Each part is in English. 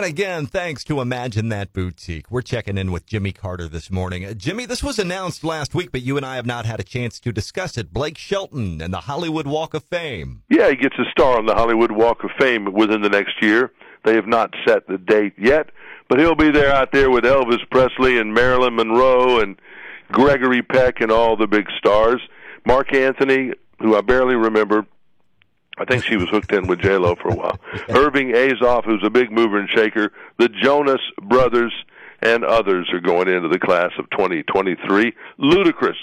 And again, thanks to Imagine That Boutique. We're checking in with Jimmy Carter this morning. Uh, Jimmy, this was announced last week, but you and I have not had a chance to discuss it. Blake Shelton and the Hollywood Walk of Fame. Yeah, he gets a star on the Hollywood Walk of Fame within the next year. They have not set the date yet, but he'll be there out there with Elvis Presley and Marilyn Monroe and Gregory Peck and all the big stars. Marc Anthony, who I barely remember, I think she was hooked in with J Lo for a while. Irving Azoff, who's a big mover and shaker. The Jonas Brothers and others are going into the class of 2023. Ludacris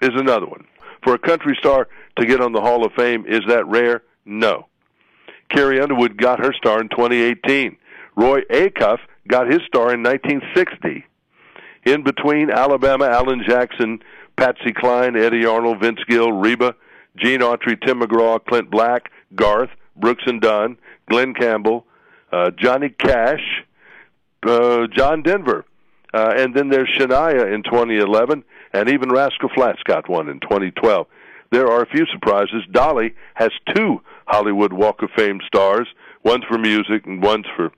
is another one. For a country star to get on the Hall of Fame, is that rare? No. Carrie Underwood got her star in 2018. Roy Acuff got his star in 1960. In between, Alabama, Alan Jackson, Patsy Cline, Eddy Arnold, Vince Gill, Reba, Gene Autry, Tim McGraw, Clint Black, Garth, Brooks and Dunn, Glen Campbell, uh, Johnny Cash, uh, John Denver, uh, and then there's Shania in 2011, and even Rascal Flatts got one in 2012. There are a few surprises. Dolly has two Hollywood Walk of Fame stars. One's for music and one's for,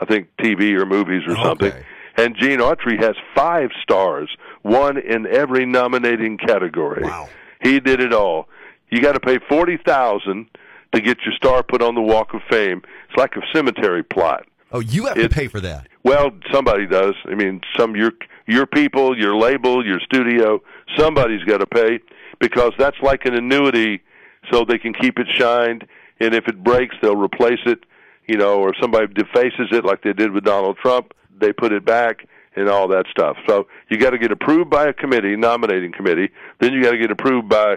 I think, TV or movies or something. And Gene Autry has five stars, one in every nominating category. Wow. He did it all. You got to pay forty thousand to get your star put on the Walk of Fame. It's like a cemetery plot. Oh, you have to pay for that. Well, somebody does. I mean, some your your people, your label, your studio, somebody's got to pay because that's like an annuity, so they can keep it shined. And if it breaks, they'll replace it. You know, or somebody defaces it, like they did with Donald Trump, they put it back and all that stuff. So you got to get approved by a committee, nominating committee. Then you got to get approved by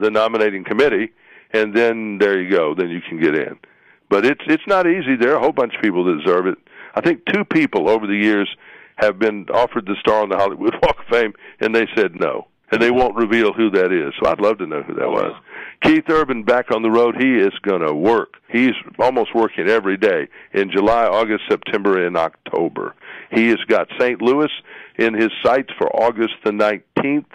the nominating committee, and then there you go. Then you can get in. But it's it's not easy. There are a whole bunch of people that deserve it. I think two people over the years have been offered the star on the Hollywood Walk of Fame, and they said no, and they won't reveal who that is. So I'd love to know who that was. Keith Urban back on the road. He is going to work. He's almost working every day in July, August, September, and October. He has got St. Louis in his sights for August the 19th.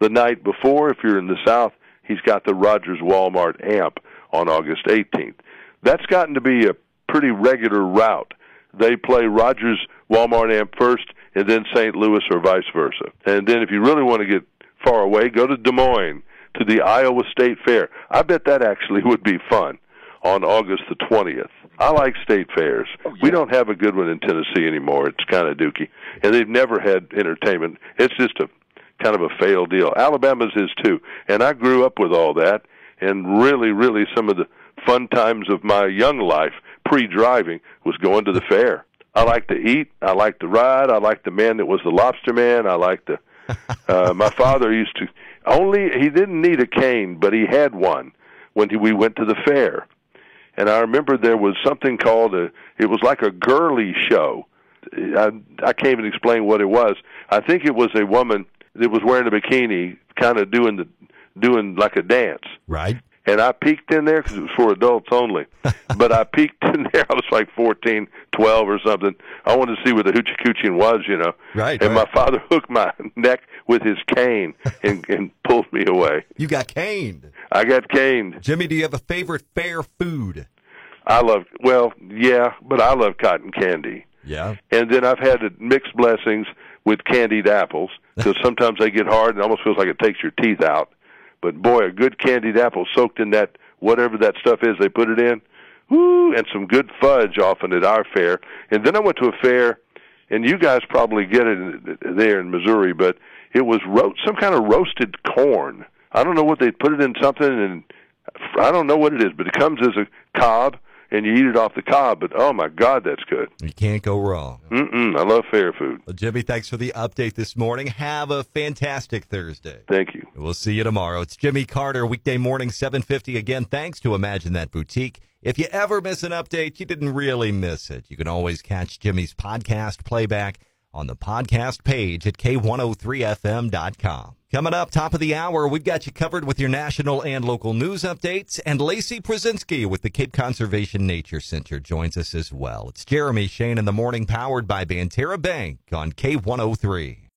The night before, if you're in the South, he's got the Rogers Walmart amp on August 18th. That's gotten to be a pretty regular route. They play Rogers Walmart amp first and then St. Louis or vice versa. And then if you really want to get far away, go to Des Moines to the Iowa State Fair. I bet that actually would be fun on August the 20th. I like state fairs. Oh, we don't have a good one in Tennessee anymore. It's kind of dookie. And they've never had entertainment. It's just a kind of a failed deal. Alabama's is too. And I grew up with all that and really really some of the fun times of my young life pre-driving was going to the fair. I like to eat, I like to ride, I like the man that was the lobster man, I like the uh my father used to only he didn't need a cane, but he had one when he, we went to the fair. And I remember there was something called a it was like a girly show. I I can't even explain what it was. I think it was a woman that was wearing a bikini kind of doing the doing like a dance Right? and I peeked in there because it was for adults only. but I peeked in there. I was like fourteen, twelve, or something. I wanted to see what the hoochie coochie was, you know. Right, And right. my father hooked my neck with his cane and, and pulled me away. You got caned. I got caned. Jimmy, do you have a favorite fair food? I love well, yeah, but I love cotton candy. Yeah. And then I've had mixed blessings with candied apples because sometimes they get hard and it almost feels like it takes your teeth out. But boy, a good candied apple soaked in that whatever that stuff is they put it in, woo, and some good fudge often at our fair. And then I went to a fair, and you guys probably get it there in Missouri, but it was ro- some kind of roasted corn. I don't know what they put it in something, and I don't know what it is, but it comes as a cob, and you eat it off the cob. But oh my God, that's good. You can't go wrong. Mm-mm, I love fair food. Well, Jimmy, thanks for the update this morning. Have a fantastic Thursday. Thank you. We'll see you tomorrow. It's Jimmy Carter, weekday morning, 750. Again, thanks to Imagine That Boutique. If you ever miss an update, you didn't really miss it. You can always catch Jimmy's podcast playback on the podcast page at K103FM.com. Coming up, top of the hour, we've got you covered with your national and local news updates. And Lacey Przinski with the Cape Conservation Nature Center joins us as well. It's Jeremy Shane in the morning, powered by Banterra Bank on K103.